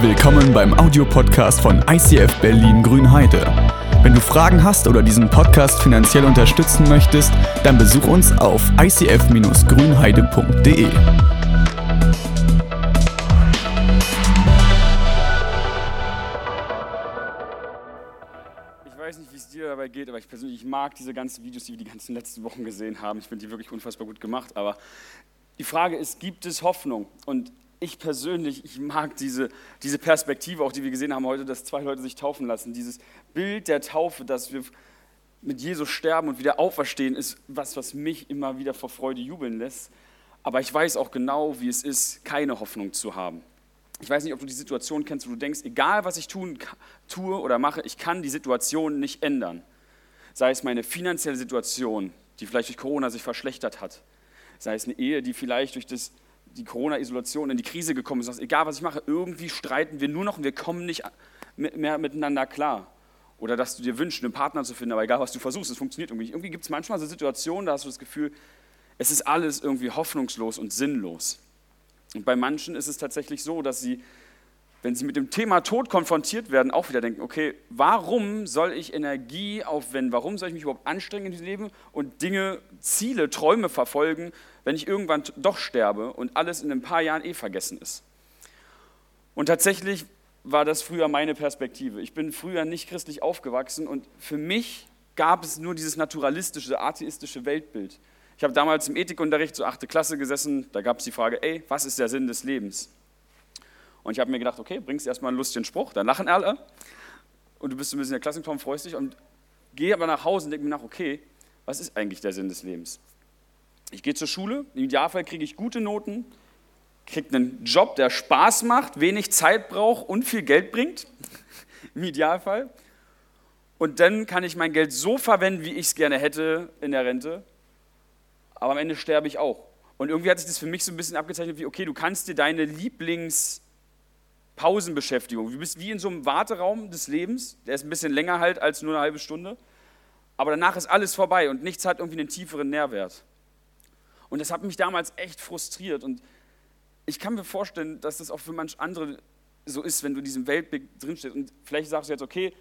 Willkommen beim Audiopodcast von ICF Berlin Grünheide. Wenn du Fragen hast oder diesen Podcast finanziell unterstützen möchtest, dann besuch uns auf icf-grünheide.de. Ich weiß nicht, wie es dir dabei geht, aber ich persönlich mag diese ganzen Videos, die wir die ganzen letzten Wochen gesehen haben. Ich finde die wirklich unfassbar gut gemacht. Aber die Frage ist, gibt es Hoffnung? Und ich persönlich, ich mag diese, diese Perspektive, auch die wir gesehen haben heute, dass zwei Leute sich taufen lassen. Dieses Bild der Taufe, dass wir mit Jesus sterben und wieder auferstehen, ist was, was mich immer wieder vor Freude jubeln lässt. Aber ich weiß auch genau, wie es ist, keine Hoffnung zu haben. Ich weiß nicht, ob du die Situation kennst, wo du denkst, egal was ich tun, tue oder mache, ich kann die Situation nicht ändern. Sei es meine finanzielle Situation, die vielleicht durch Corona sich verschlechtert hat. Sei es eine Ehe, die vielleicht durch das die Corona-Isolation in die Krise gekommen ist, egal was ich mache, irgendwie streiten wir nur noch und wir kommen nicht mehr miteinander klar. Oder dass du dir wünschst, einen Partner zu finden, aber egal was du versuchst, es funktioniert irgendwie nicht. Irgendwie gibt es manchmal so Situationen, da hast du das Gefühl, es ist alles irgendwie hoffnungslos und sinnlos. Und bei manchen ist es tatsächlich so, dass sie, wenn sie mit dem Thema Tod konfrontiert werden, auch wieder denken, okay, warum soll ich Energie aufwenden? Warum soll ich mich überhaupt anstrengen in diesem Leben und Dinge, Ziele, Träume verfolgen, wenn ich irgendwann doch sterbe und alles in ein paar Jahren eh vergessen ist. Und tatsächlich war das früher meine Perspektive. Ich bin früher nicht christlich aufgewachsen und für mich gab es nur dieses naturalistische, atheistische Weltbild. Ich habe damals im Ethikunterricht, so achte Klasse gesessen, da gab es die Frage, ey, was ist der Sinn des Lebens? Und ich habe mir gedacht, okay, bringst erstmal einen lustigen Spruch, dann lachen alle und du bist ein bisschen der Klassenform, freust dich und gehe aber nach Hause und denke mir nach, okay, was ist eigentlich der Sinn des Lebens? Ich gehe zur Schule, im Idealfall kriege ich gute Noten, kriege einen Job, der Spaß macht, wenig Zeit braucht und viel Geld bringt, im Idealfall. Und dann kann ich mein Geld so verwenden, wie ich es gerne hätte in der Rente, aber am Ende sterbe ich auch. Und irgendwie hat sich das für mich so ein bisschen abgezeichnet wie, okay, du kannst dir deine Lieblingspausenbeschäftigung, du bist wie in so einem Warteraum des Lebens, der ist ein bisschen länger halt als nur eine halbe Stunde, aber danach ist alles vorbei und nichts hat irgendwie einen tieferen Nährwert. Und das hat mich damals echt frustriert. Und ich kann mir vorstellen, dass das auch für manch andere so ist, wenn du in diesem Weltbild drinstehst. Und vielleicht sagst du jetzt, okay,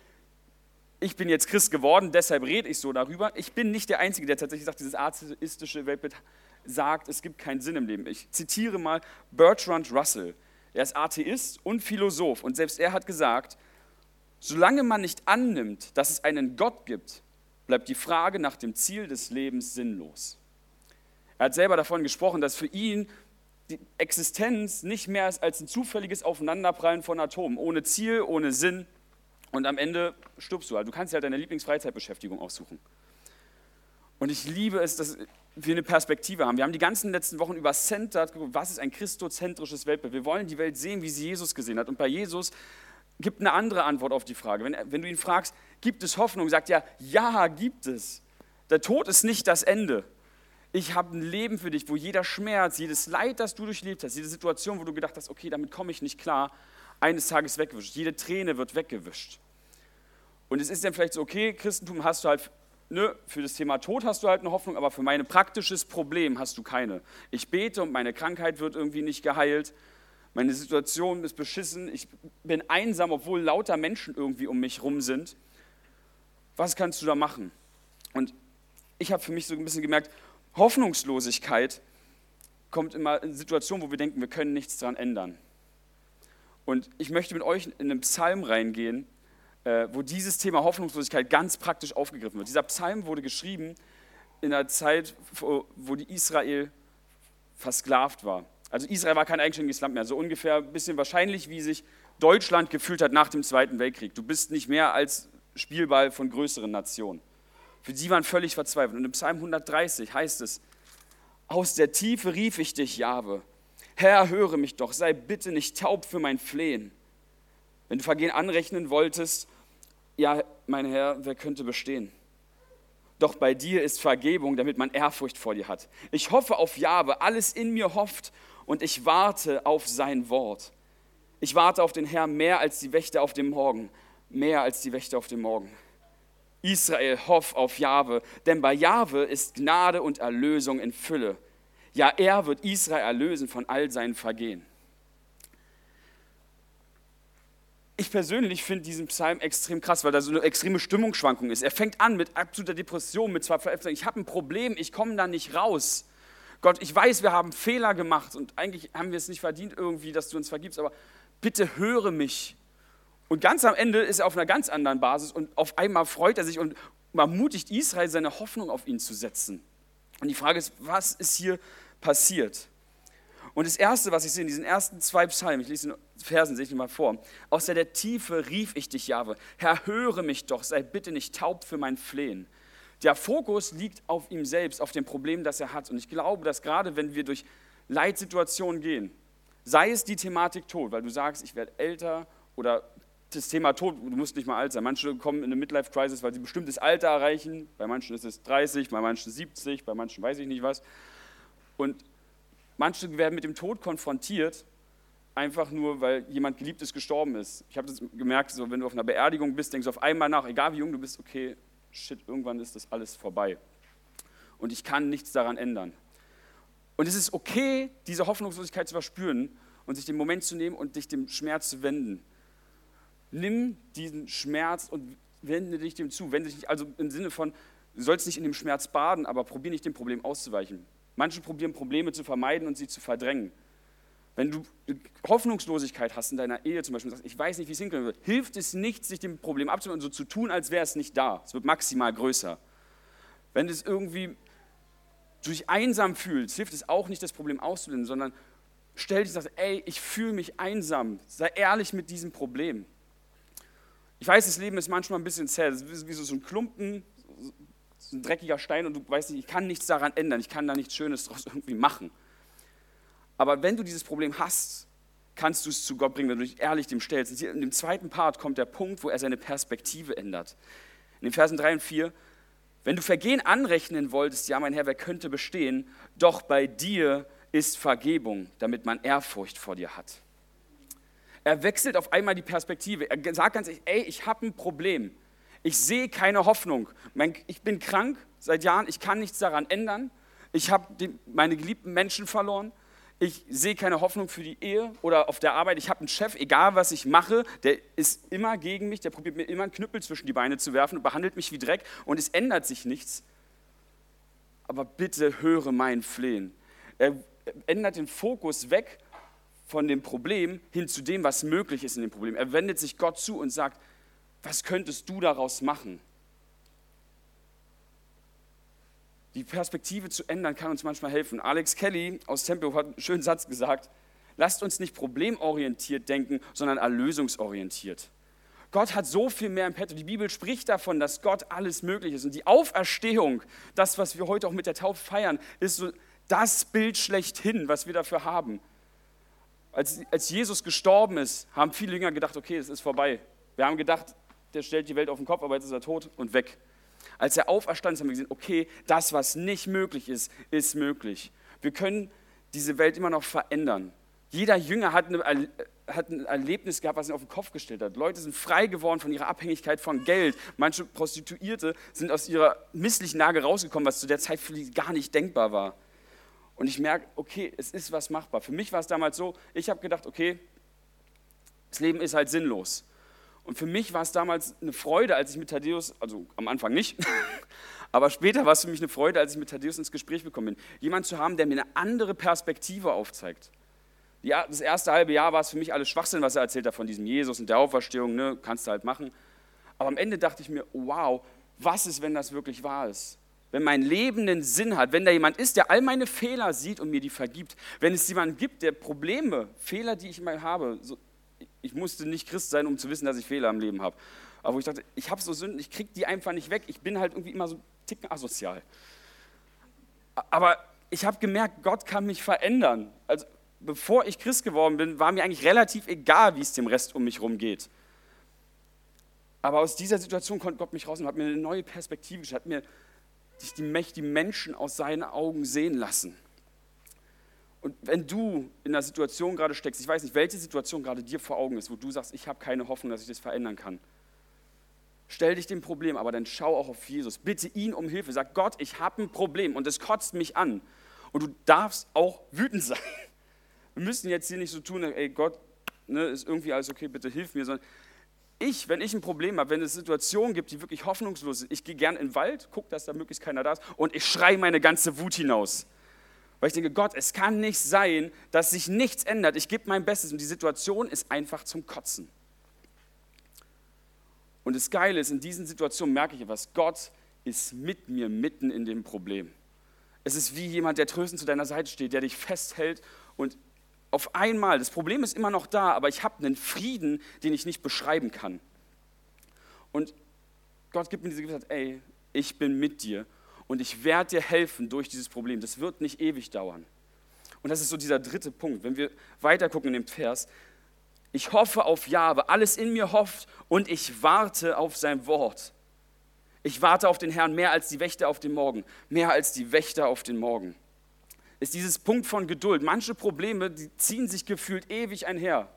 ich bin jetzt Christ geworden, deshalb rede ich so darüber. Ich bin nicht der Einzige, der tatsächlich sagt, dieses atheistische Weltbild sagt, es gibt keinen Sinn im Leben. Ich zitiere mal Bertrand Russell. Er ist Atheist und Philosoph. Und selbst er hat gesagt, solange man nicht annimmt, dass es einen Gott gibt, bleibt die Frage nach dem Ziel des Lebens sinnlos. Er hat selber davon gesprochen, dass für ihn die Existenz nicht mehr ist als ein zufälliges Aufeinanderprallen von Atomen, ohne Ziel, ohne Sinn. Und am Ende stirbst du halt. Du kannst dir halt deine Lieblingsfreizeitbeschäftigung aussuchen. Und ich liebe es, dass wir eine Perspektive haben. Wir haben die ganzen letzten Wochen über Centered geguckt, was ist ein christozentrisches Weltbild. Wir wollen die Welt sehen, wie sie Jesus gesehen hat. Und bei Jesus gibt eine andere Antwort auf die Frage. Wenn, wenn du ihn fragst, gibt es Hoffnung, sagt er, ja, gibt es. Der Tod ist nicht das Ende ich habe ein Leben für dich, wo jeder Schmerz, jedes Leid, das du durchlebt hast, jede Situation, wo du gedacht hast, okay, damit komme ich nicht klar, eines Tages weggewischt. Jede Träne wird weggewischt. Und es ist dann vielleicht so, okay, Christentum hast du halt, ne, für das Thema Tod hast du halt eine Hoffnung, aber für mein praktisches Problem hast du keine. Ich bete und meine Krankheit wird irgendwie nicht geheilt. Meine Situation ist beschissen. Ich bin einsam, obwohl lauter Menschen irgendwie um mich rum sind. Was kannst du da machen? Und ich habe für mich so ein bisschen gemerkt, Hoffnungslosigkeit kommt immer in Situationen, wo wir denken, wir können nichts daran ändern. Und ich möchte mit euch in einen Psalm reingehen, wo dieses Thema Hoffnungslosigkeit ganz praktisch aufgegriffen wird. Dieser Psalm wurde geschrieben in einer Zeit, wo die Israel versklavt war. Also Israel war kein eigenständiges Land mehr, so ungefähr ein bisschen wahrscheinlich, wie sich Deutschland gefühlt hat nach dem Zweiten Weltkrieg. Du bist nicht mehr als Spielball von größeren Nationen. Für sie waren völlig verzweifelt. Und im Psalm 130 heißt es, aus der Tiefe rief ich dich, Jahwe. Herr, höre mich doch, sei bitte nicht taub für mein Flehen. Wenn du Vergehen anrechnen wolltest, ja, mein Herr, wer könnte bestehen? Doch bei dir ist Vergebung, damit man Ehrfurcht vor dir hat. Ich hoffe auf Jahwe, alles in mir hofft und ich warte auf sein Wort. Ich warte auf den Herrn mehr als die Wächter auf dem Morgen, mehr als die Wächter auf dem Morgen. Israel, hoff auf Jahwe, denn bei Jahwe ist Gnade und Erlösung in Fülle. Ja, er wird Israel erlösen von all seinen Vergehen. Ich persönlich finde diesen Psalm extrem krass, weil da so eine extreme Stimmungsschwankung ist. Er fängt an mit absoluter Depression, mit zwei ich habe ein Problem, ich komme da nicht raus. Gott, ich weiß, wir haben Fehler gemacht und eigentlich haben wir es nicht verdient irgendwie, dass du uns vergibst, aber bitte höre mich. Und ganz am Ende ist er auf einer ganz anderen Basis und auf einmal freut er sich und ermutigt Israel, seine Hoffnung auf ihn zu setzen. Und die Frage ist, was ist hier passiert? Und das Erste, was ich sehe in diesen ersten zwei Psalmen, ich lese die Versen, sehe ich mal vor. Aus der Tiefe rief ich dich, Jahwe. Herr, höre mich doch, sei bitte nicht taub für mein Flehen. Der Fokus liegt auf ihm selbst, auf dem Problem, das er hat. Und ich glaube, dass gerade wenn wir durch Leitsituationen gehen, sei es die Thematik Tod, weil du sagst, ich werde älter oder das Thema Tod, du musst nicht mal alt sein. Manche kommen in eine Midlife-Crisis, weil sie ein bestimmtes Alter erreichen. Bei manchen ist es 30, bei manchen 70, bei manchen weiß ich nicht was. Und Manche werden mit dem Tod konfrontiert, einfach nur, weil jemand Geliebtes gestorben ist. Ich habe das gemerkt, so, wenn du auf einer Beerdigung bist, denkst du auf einmal nach, egal wie jung du bist, okay, shit, irgendwann ist das alles vorbei. Und ich kann nichts daran ändern. Und es ist okay, diese Hoffnungslosigkeit zu verspüren und sich den Moment zu nehmen und dich dem Schmerz zu wenden. Nimm diesen Schmerz und wende dich dem zu. Wende dich, also im Sinne von, du sollst nicht in dem Schmerz baden, aber probier nicht dem Problem auszuweichen. Manche probieren Probleme zu vermeiden und sie zu verdrängen. Wenn du Hoffnungslosigkeit hast in deiner Ehe zum Beispiel und sagst, ich weiß nicht, wie es hinkriegen wird, hilft es nicht, sich dem Problem abzuwenden und so zu tun, als wäre es nicht da. Es wird maximal größer. Wenn du es irgendwie durch einsam fühlst, hilft es auch nicht, das Problem auszublenden, sondern stell dich und sag, ey, ich fühle mich einsam. Sei ehrlich mit diesem Problem. Ich weiß, das Leben ist manchmal ein bisschen zäh. Das ist wie so ein Klumpen, ist ein dreckiger Stein und du weißt nicht, ich kann nichts daran ändern, ich kann da nichts Schönes draus irgendwie machen. Aber wenn du dieses Problem hast, kannst du es zu Gott bringen, wenn du dich ehrlich dem stellst. Und hier in dem zweiten Part kommt der Punkt, wo er seine Perspektive ändert. In den Versen 3 und 4, wenn du Vergehen anrechnen wolltest, ja mein Herr, wer könnte bestehen, doch bei dir ist Vergebung, damit man Ehrfurcht vor dir hat. Er wechselt auf einmal die Perspektive. Er sagt ganz ehrlich, ey, ich habe ein Problem. Ich sehe keine Hoffnung. Ich bin krank seit Jahren, ich kann nichts daran ändern. Ich habe meine geliebten Menschen verloren. Ich sehe keine Hoffnung für die Ehe oder auf der Arbeit. Ich habe einen Chef, egal was ich mache, der ist immer gegen mich, der probiert mir immer einen Knüppel zwischen die Beine zu werfen und behandelt mich wie Dreck und es ändert sich nichts. Aber bitte höre mein Flehen. Er ändert den Fokus weg von dem Problem hin zu dem, was möglich ist in dem Problem. Er wendet sich Gott zu und sagt, was könntest du daraus machen? Die Perspektive zu ändern kann uns manchmal helfen. Alex Kelly aus Tempelhof hat einen schönen Satz gesagt. Lasst uns nicht problemorientiert denken, sondern erlösungsorientiert. Gott hat so viel mehr im Petto. Die Bibel spricht davon, dass Gott alles möglich ist. Und die Auferstehung, das, was wir heute auch mit der Taufe feiern, ist so das Bild schlechthin, was wir dafür haben. Als, als Jesus gestorben ist, haben viele Jünger gedacht, okay, es ist vorbei. Wir haben gedacht, der stellt die Welt auf den Kopf, aber jetzt ist er tot und weg. Als er auferstanden ist, haben wir gesehen, okay, das, was nicht möglich ist, ist möglich. Wir können diese Welt immer noch verändern. Jeder Jünger hat, eine, hat ein Erlebnis gehabt, was ihn auf den Kopf gestellt hat. Leute sind frei geworden von ihrer Abhängigkeit von Geld. Manche Prostituierte sind aus ihrer misslichen Lage rausgekommen, was zu der Zeit für sie gar nicht denkbar war. Und ich merke, okay, es ist was machbar. Für mich war es damals so, ich habe gedacht, okay, das Leben ist halt sinnlos. Und für mich war es damals eine Freude, als ich mit Thaddeus, also am Anfang nicht, aber später war es für mich eine Freude, als ich mit Thaddeus ins Gespräch gekommen bin. Jemand zu haben, der mir eine andere Perspektive aufzeigt. das erste halbe Jahr war es für mich alles Schwachsinn, was er erzählt hat von diesem Jesus und der Auferstehung, ne, kannst du halt machen. Aber am Ende dachte ich mir, wow, was ist, wenn das wirklich wahr ist? Wenn mein Leben einen Sinn hat, wenn da jemand ist, der all meine Fehler sieht und mir die vergibt, wenn es jemanden gibt, der Probleme, Fehler, die ich mal habe, so, ich musste nicht Christ sein, um zu wissen, dass ich Fehler im Leben habe. Aber wo ich dachte, ich habe so Sünden, ich kriege die einfach nicht weg. Ich bin halt irgendwie immer so ein Ticken asozial. Aber ich habe gemerkt, Gott kann mich verändern. Also bevor ich Christ geworden bin, war mir eigentlich relativ egal, wie es dem Rest um mich herum geht. Aber aus dieser Situation konnte Gott mich raus und hat mir eine neue Perspektive, hat mir die Menschen aus seinen Augen sehen lassen. Und wenn du in einer Situation gerade steckst, ich weiß nicht, welche Situation gerade dir vor Augen ist, wo du sagst, ich habe keine Hoffnung, dass ich das verändern kann, stell dich dem Problem, aber dann schau auch auf Jesus. Bitte ihn um Hilfe. Sag Gott, ich habe ein Problem und es kotzt mich an. Und du darfst auch wütend sein. Wir müssen jetzt hier nicht so tun, ey Gott, ne, ist irgendwie alles okay, bitte hilf mir, sondern ich, wenn ich ein Problem habe, wenn es Situationen gibt, die wirklich hoffnungslos sind, ich gehe gern in den Wald, gucke, dass da möglichst keiner da ist und ich schreie meine ganze Wut hinaus. Weil ich denke, Gott, es kann nicht sein, dass sich nichts ändert. Ich gebe mein Bestes und die Situation ist einfach zum Kotzen. Und das Geile ist, in diesen Situationen merke ich etwas. Gott ist mit mir mitten in dem Problem. Es ist wie jemand, der tröstend zu deiner Seite steht, der dich festhält und auf einmal, das Problem ist immer noch da, aber ich habe einen Frieden, den ich nicht beschreiben kann. Und Gott gibt mir diese Gewissheit, ey, ich bin mit dir und ich werde dir helfen durch dieses Problem. Das wird nicht ewig dauern. Und das ist so dieser dritte Punkt. Wenn wir weiter gucken in dem Vers, ich hoffe auf Jahwe, alles in mir hofft und ich warte auf sein Wort. Ich warte auf den Herrn mehr als die Wächter auf den Morgen, mehr als die Wächter auf den Morgen ist dieses Punkt von Geduld. Manche Probleme, die ziehen sich gefühlt ewig einher.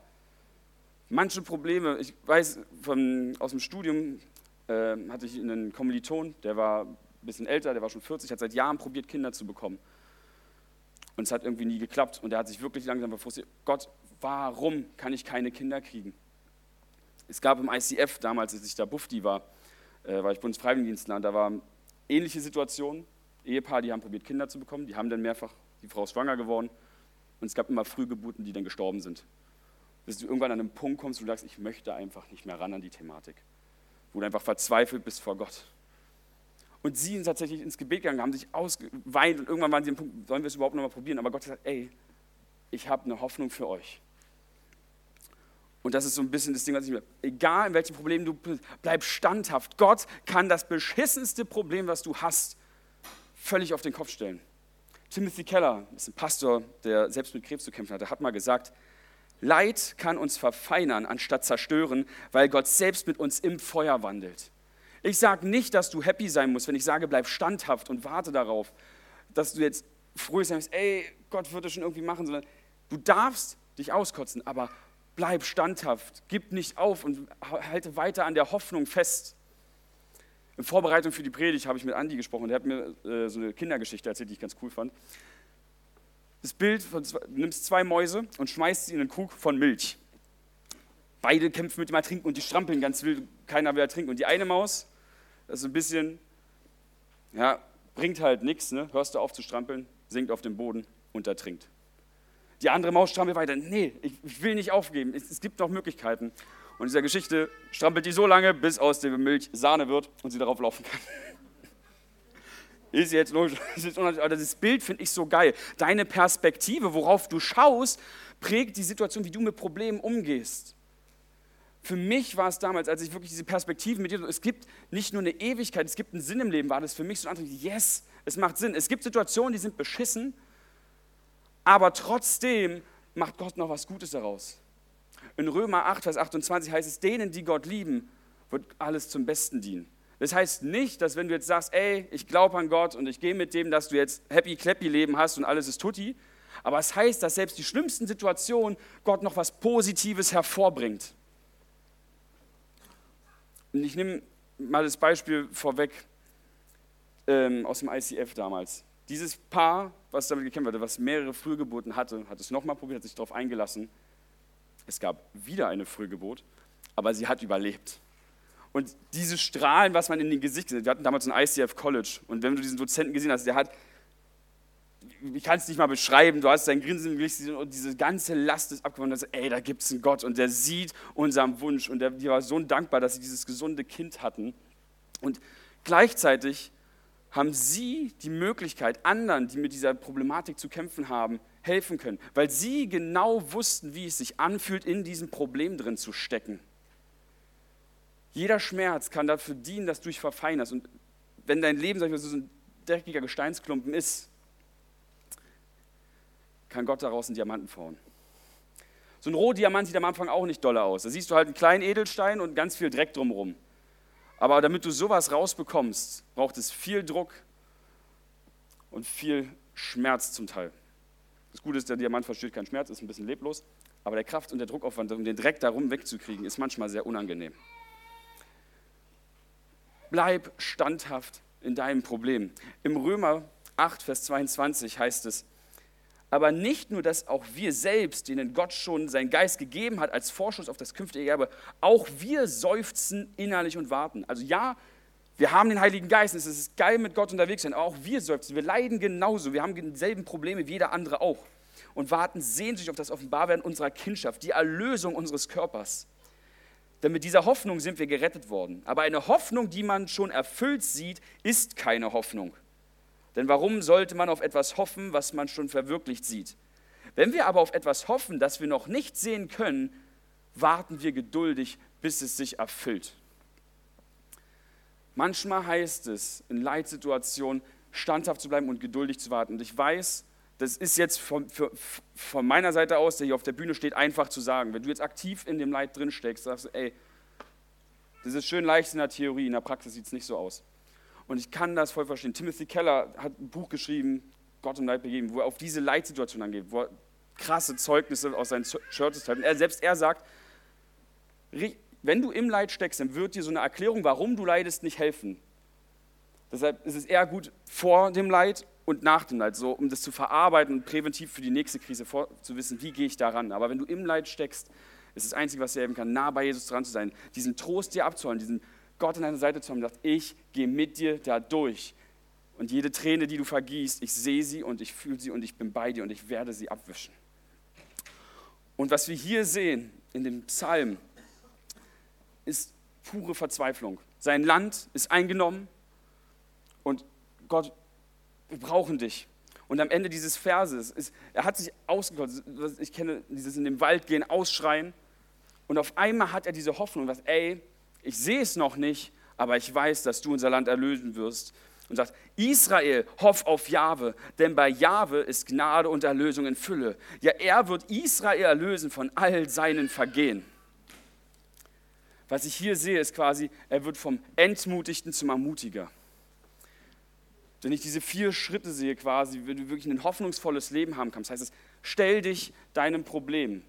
Manche Probleme, ich weiß von, aus dem Studium, äh, hatte ich einen Kommiliton, der war ein bisschen älter, der war schon 40, hat seit Jahren probiert, Kinder zu bekommen. Und es hat irgendwie nie geklappt. Und er hat sich wirklich langsam befrustet, Gott, warum kann ich keine Kinder kriegen? Es gab im ICF damals, als ich da Bufti war, äh, war ich Bundesfreiwilligendienstler, da war ähnliche Situation. Ehepaar, die haben probiert, Kinder zu bekommen, die haben dann mehrfach die Frau ist schwanger geworden und es gab immer Frühgeburten, die dann gestorben sind. Bis du irgendwann an einen Punkt kommst, wo du sagst, ich möchte einfach nicht mehr ran an die Thematik. Wo du einfach verzweifelt bist vor Gott. Und sie sind tatsächlich ins Gebet gegangen, haben sich ausgeweint und irgendwann waren sie am Punkt, sollen wir es überhaupt noch mal probieren? Aber Gott hat gesagt, ey, ich habe eine Hoffnung für euch. Und das ist so ein bisschen das Ding, was ich mir, egal in welchem Problem du bist, bleib standhaft. Gott kann das beschissenste Problem, was du hast, völlig auf den Kopf stellen. Timothy Keller ist ein Pastor, der selbst mit Krebs zu kämpfen hatte, hat mal gesagt, Leid kann uns verfeinern, anstatt zerstören, weil Gott selbst mit uns im Feuer wandelt. Ich sage nicht, dass du happy sein musst, wenn ich sage, bleib standhaft und warte darauf, dass du jetzt früh sein musst, ey, Gott wird es schon irgendwie machen, sondern du darfst dich auskotzen, aber bleib standhaft, gib nicht auf und halte weiter an der Hoffnung fest. In Vorbereitung für die Predigt habe ich mit Andi gesprochen. Der hat mir äh, so eine Kindergeschichte erzählt, die ich ganz cool fand. Das Bild, von, du nimmst zwei Mäuse und schmeißt sie in einen Krug von Milch. Beide kämpfen mit dem Ertrinken und die strampeln ganz wild, keiner will ertrinken. Und die eine Maus, das ist ein bisschen, ja, bringt halt nichts, ne? hörst du auf zu strampeln, sinkt auf den Boden und ertrinkt. Die andere Maus strampelt weiter, nee, ich, ich will nicht aufgeben, es, es gibt noch Möglichkeiten. Und in dieser Geschichte strampelt die so lange, bis aus der Milch Sahne wird und sie darauf laufen kann. Ist jetzt logisch, das Bild finde ich so geil. Deine Perspektive, worauf du schaust, prägt die Situation, wie du mit Problemen umgehst. Für mich war es damals, als ich wirklich diese Perspektive mit dir, es gibt nicht nur eine Ewigkeit, es gibt einen Sinn im Leben, war das für mich so ein Antrieb, yes, es macht Sinn. Es gibt Situationen, die sind beschissen, aber trotzdem macht Gott noch was Gutes daraus. In Römer 8, Vers 28 heißt es, denen, die Gott lieben, wird alles zum Besten dienen. Das heißt nicht, dass wenn du jetzt sagst, ey, ich glaube an Gott und ich gehe mit dem, dass du jetzt happy clappy Leben hast und alles ist tutti, aber es heißt, dass selbst die schlimmsten Situationen Gott noch was Positives hervorbringt. Und ich nehme mal das Beispiel vorweg ähm, aus dem ICF damals. Dieses Paar, was damit gekämpft hatte, was mehrere Frühgeburten hatte, hat es nochmal probiert, hat sich darauf eingelassen es gab wieder eine Frühgeburt, aber sie hat überlebt. Und diese Strahlen, was man in den Gesicht sieht, wir hatten damals ein ICF College und wenn du diesen Dozenten gesehen hast, der hat, ich kann es nicht mal beschreiben, du hast sein Grinsen im Gesicht und diese ganze Last ist abgewonnen. Und ey, da gibt es einen Gott und der sieht unseren Wunsch und der, die war so dankbar, dass sie dieses gesunde Kind hatten. Und gleichzeitig haben sie die Möglichkeit, anderen, die mit dieser Problematik zu kämpfen haben, helfen können, weil sie genau wussten, wie es sich anfühlt, in diesem Problem drin zu stecken. Jeder Schmerz kann dafür dienen, dass du dich verfeinerst. Und wenn dein Leben so ein dreckiger Gesteinsklumpen ist, kann Gott daraus einen Diamanten formen. So ein Rohdiamant sieht am Anfang auch nicht dolle aus. Da siehst du halt einen kleinen Edelstein und ganz viel Dreck drumherum. Aber damit du sowas rausbekommst, braucht es viel Druck und viel Schmerz zum Teil. Das Gute ist, der Diamant versteht keinen Schmerz, ist ein bisschen leblos, aber der Kraft und der Druckaufwand, um den Dreck darum wegzukriegen, ist manchmal sehr unangenehm. Bleib standhaft in deinem Problem. Im Römer 8, Vers 22 heißt es, aber nicht nur, dass auch wir selbst, denen Gott schon seinen Geist gegeben hat als Vorschuss auf das künftige Erbe, auch wir seufzen innerlich und warten. Also ja, wir haben den Heiligen Geist, es ist geil mit Gott unterwegs sein, aber auch wir seufzen, wir leiden genauso, wir haben dieselben Probleme wie jeder andere auch und warten sehnsüchtig auf das Offenbarwerden unserer Kindschaft, die Erlösung unseres Körpers. Denn mit dieser Hoffnung sind wir gerettet worden. Aber eine Hoffnung, die man schon erfüllt sieht, ist keine Hoffnung. Denn warum sollte man auf etwas hoffen, was man schon verwirklicht sieht? Wenn wir aber auf etwas hoffen, das wir noch nicht sehen können, warten wir geduldig, bis es sich erfüllt. Manchmal heißt es in Leitsituationen, standhaft zu bleiben und geduldig zu warten. Und ich weiß, das ist jetzt von, für, von meiner Seite aus, der hier auf der Bühne steht, einfach zu sagen. Wenn du jetzt aktiv in dem Leid drin steckst, sagst du, ey, das ist schön leicht in der Theorie, in der Praxis sieht es nicht so aus. Und ich kann das voll verstehen. Timothy Keller hat ein Buch geschrieben, Gott im Leid begeben, wo er auf diese Leitsituation angeht, wo er krasse Zeugnisse aus seinen Churches teilt. Und er, selbst er sagt, wenn du im Leid steckst, dann wird dir so eine Erklärung, warum du leidest, nicht helfen. Deshalb ist es eher gut vor dem Leid und nach dem Leid, so um das zu verarbeiten und präventiv für die nächste Krise vor, zu wissen, wie gehe ich daran. Aber wenn du im Leid steckst, ist das Einzige, was dir helfen kann, nah bei Jesus dran zu sein, diesen Trost dir abzuholen, diesen Gott an deiner Seite zu haben und sagt, ich gehe mit dir da durch. Und jede Träne, die du vergießt, ich sehe sie und ich fühle sie und ich bin bei dir und ich werde sie abwischen. Und was wir hier sehen in dem Psalm, ist pure Verzweiflung. Sein Land ist eingenommen und Gott, wir brauchen dich. Und am Ende dieses Verses ist, er hat sich ausgekotzt, ich kenne dieses in den Wald gehen, ausschreien. Und auf einmal hat er diese Hoffnung, dass, ey, ich sehe es noch nicht, aber ich weiß, dass du unser Land erlösen wirst. Und sagt, Israel, hoff auf Jahwe, denn bei Jahwe ist Gnade und Erlösung in Fülle. Ja, er wird Israel erlösen von all seinen Vergehen. Was ich hier sehe, ist quasi, er wird vom Entmutigten zum Ermutiger. Wenn ich diese vier Schritte sehe, quasi, wenn du wirklich ein hoffnungsvolles Leben haben kannst, heißt es, stell dich deinem Problem.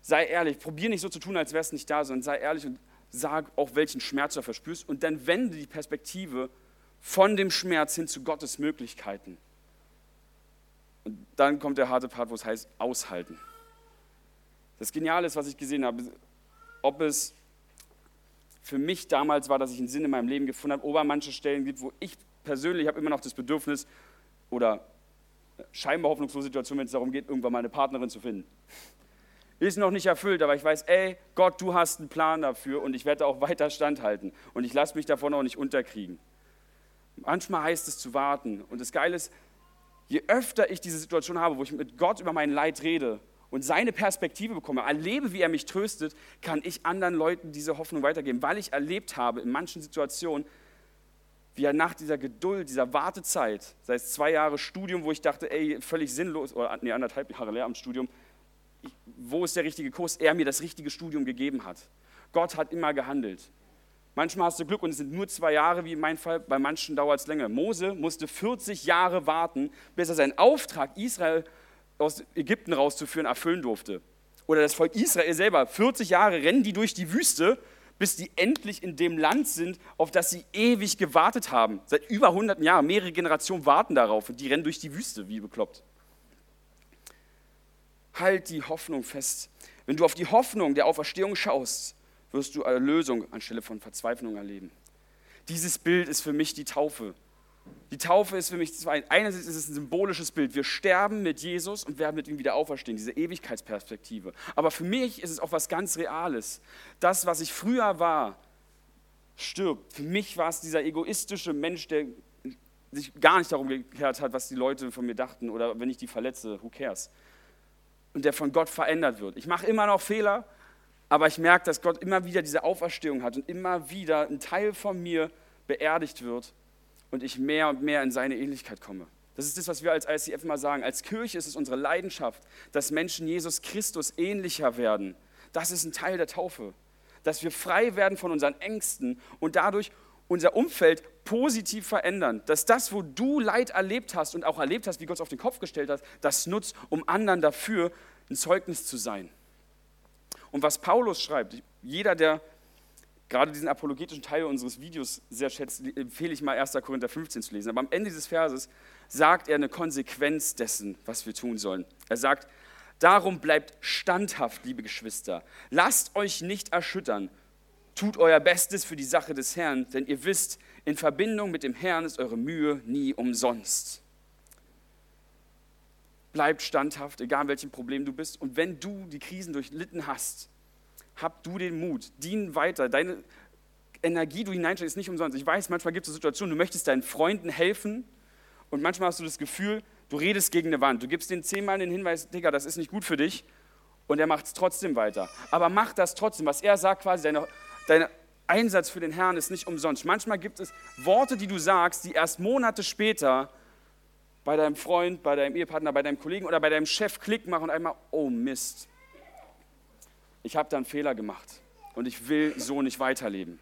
Sei ehrlich, probier nicht so zu tun, als wäre es nicht da, sondern sei ehrlich und sag auch, welchen Schmerz du verspürst und dann wende die Perspektive von dem Schmerz hin zu Gottes Möglichkeiten. Und dann kommt der harte Part, wo es heißt, aushalten. Das Geniale ist, was ich gesehen habe, ob es für mich damals war, dass ich einen Sinn in meinem Leben gefunden habe, oder manche Stellen gibt, wo ich persönlich habe immer noch das Bedürfnis oder scheinbar hoffnungslose Situation, wenn es darum geht, irgendwann mal eine Partnerin zu finden. Ist noch nicht erfüllt, aber ich weiß, ey, Gott, du hast einen Plan dafür und ich werde auch weiter standhalten und ich lasse mich davon auch nicht unterkriegen. Manchmal heißt es zu warten und das Geile ist, je öfter ich diese Situation habe, wo ich mit Gott über mein Leid rede und seine Perspektive bekomme, erlebe, wie er mich tröstet, kann ich anderen Leuten diese Hoffnung weitergeben, weil ich erlebt habe in manchen Situationen, wie er nach dieser Geduld, dieser Wartezeit, sei es zwei Jahre Studium, wo ich dachte, ey, völlig sinnlos, oder nee, anderthalb Jahre Lehramtsstudium, wo ist der richtige Kurs, er mir das richtige Studium gegeben hat. Gott hat immer gehandelt. Manchmal hast du Glück und es sind nur zwei Jahre, wie in meinem Fall, bei manchen dauert es länger. Mose musste 40 Jahre warten, bis er seinen Auftrag, Israel aus Ägypten rauszuführen, erfüllen durfte. Oder das Volk Israel selber, 40 Jahre rennen die durch die Wüste, bis die endlich in dem Land sind, auf das sie ewig gewartet haben. Seit über hunderten Jahren, mehrere Generationen warten darauf und die rennen durch die Wüste, wie bekloppt. Halt die Hoffnung fest. Wenn du auf die Hoffnung der Auferstehung schaust, wirst du Erlösung anstelle von Verzweiflung erleben. Dieses Bild ist für mich die Taufe. Die Taufe ist für mich. Einerseits ist es ein symbolisches Bild. Wir sterben mit Jesus und werden mit ihm wieder auferstehen, diese Ewigkeitsperspektive. Aber für mich ist es auch was ganz Reales. Das, was ich früher war, stirbt. Für mich war es dieser egoistische Mensch, der sich gar nicht darum gekehrt hat, was die Leute von mir dachten oder wenn ich die verletze, who cares. Und der von Gott verändert wird. Ich mache immer noch Fehler, aber ich merke, dass Gott immer wieder diese Auferstehung hat und immer wieder ein Teil von mir beerdigt wird und ich mehr und mehr in seine Ähnlichkeit komme. Das ist das, was wir als ICF mal sagen. Als Kirche ist es unsere Leidenschaft, dass Menschen Jesus Christus ähnlicher werden. Das ist ein Teil der Taufe. Dass wir frei werden von unseren Ängsten und dadurch unser Umfeld positiv verändern. Dass das, wo du Leid erlebt hast und auch erlebt hast, wie Gott es auf den Kopf gestellt hat, das nutzt, um anderen dafür ein Zeugnis zu sein. Und was Paulus schreibt, jeder, der gerade diesen apologetischen Teil unseres Videos sehr schätzt, empfehle ich mal 1. Korinther 15 zu lesen. Aber am Ende dieses Verses sagt er eine Konsequenz dessen, was wir tun sollen. Er sagt, darum bleibt standhaft, liebe Geschwister. Lasst euch nicht erschüttern. Tut euer Bestes für die Sache des Herrn, denn ihr wisst, in Verbindung mit dem Herrn ist eure Mühe nie umsonst. Bleibt standhaft, egal welchem Problem du bist. Und wenn du die Krisen durchlitten hast, hab du den Mut, dien weiter. Deine Energie, du hineinsteckst, ist nicht umsonst. Ich weiß, manchmal gibt es Situationen, du möchtest deinen Freunden helfen und manchmal hast du das Gefühl, du redest gegen eine Wand. Du gibst den zehnmal den Hinweis, Digga, das ist nicht gut für dich und er macht es trotzdem weiter. Aber mach das trotzdem. Was er sagt quasi, deine, dein Einsatz für den Herrn ist nicht umsonst. Manchmal gibt es Worte, die du sagst, die erst Monate später bei deinem Freund, bei deinem Ehepartner, bei deinem Kollegen oder bei deinem Chef Klick machen und einmal, oh Mist, ich habe da einen Fehler gemacht und ich will so nicht weiterleben.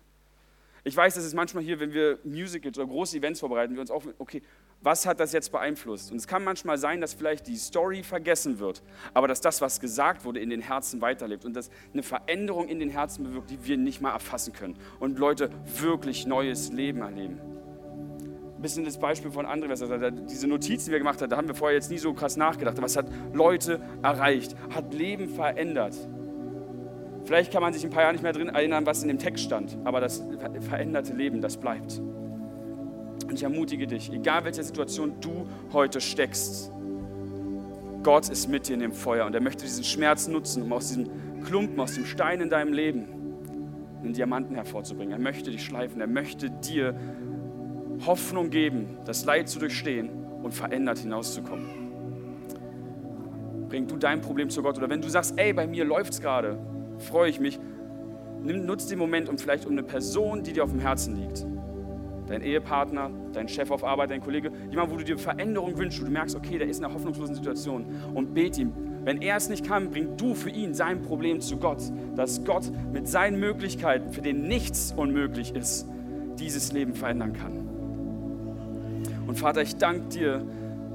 Ich weiß, das ist manchmal hier, wenn wir Musicals oder große Events vorbereiten, wir uns auch, okay, was hat das jetzt beeinflusst? Und es kann manchmal sein, dass vielleicht die Story vergessen wird, aber dass das, was gesagt wurde, in den Herzen weiterlebt und dass eine Veränderung in den Herzen bewirkt, die wir nicht mal erfassen können und Leute wirklich neues Leben erleben. Ein bisschen das Beispiel von André, was er sagt, diese Notizen, die wir gemacht haben, da haben wir vorher jetzt nie so krass nachgedacht, es hat Leute erreicht, hat Leben verändert. Vielleicht kann man sich ein paar Jahre nicht mehr drin erinnern, was in dem Text stand, aber das veränderte Leben, das bleibt. Und ich ermutige dich, egal welche Situation du heute steckst, Gott ist mit dir in dem Feuer und er möchte diesen Schmerz nutzen, um aus diesem Klumpen, aus dem Stein in deinem Leben einen Diamanten hervorzubringen. Er möchte dich schleifen, er möchte dir Hoffnung geben, das Leid zu durchstehen und verändert hinauszukommen. Bring du dein Problem zu Gott oder wenn du sagst, ey, bei mir läuft es gerade, freue ich mich. Nimm, nutz den Moment um vielleicht um eine Person, die dir auf dem Herzen liegt. Dein Ehepartner, dein Chef auf Arbeit, dein Kollege, jemand, wo du dir Veränderung wünschst, wo du merkst, okay, der ist in einer hoffnungslosen Situation und bet ihm. Wenn er es nicht kann, bring du für ihn sein Problem zu Gott, dass Gott mit seinen Möglichkeiten, für den nichts unmöglich ist, dieses Leben verändern kann. Und Vater, ich danke dir,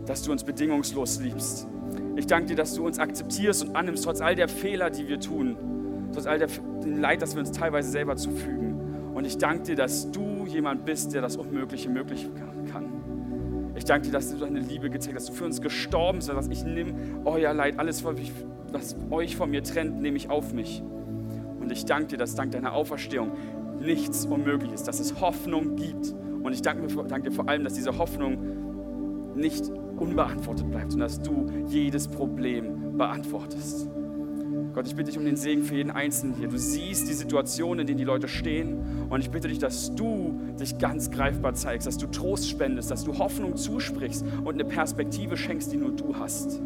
dass du uns bedingungslos liebst. Ich danke dir, dass du uns akzeptierst und annimmst, trotz all der Fehler, die wir tun trotz all dem Leid, das wir uns teilweise selber zufügen. Und ich danke dir, dass du jemand bist, der das Unmögliche möglich kann. Ich danke dir, dass du deine Liebe gezeigt hast, dass du für uns gestorben bist, dass ich nehme euer Leid, alles, was euch von mir trennt, nehme ich auf mich. Und ich danke dir, dass dank deiner Auferstehung nichts unmöglich ist, dass es Hoffnung gibt. Und ich danke, dir vor allem, dass diese Hoffnung nicht unbeantwortet bleibt, sondern dass du jedes Problem beantwortest. Gott, ich bitte dich um den Segen für jeden Einzelnen hier. Du siehst die Situation, in denen die Leute stehen. Und ich bitte dich, dass du dich ganz greifbar zeigst, dass du Trost spendest, dass du Hoffnung zusprichst und eine Perspektive schenkst, die nur du hast.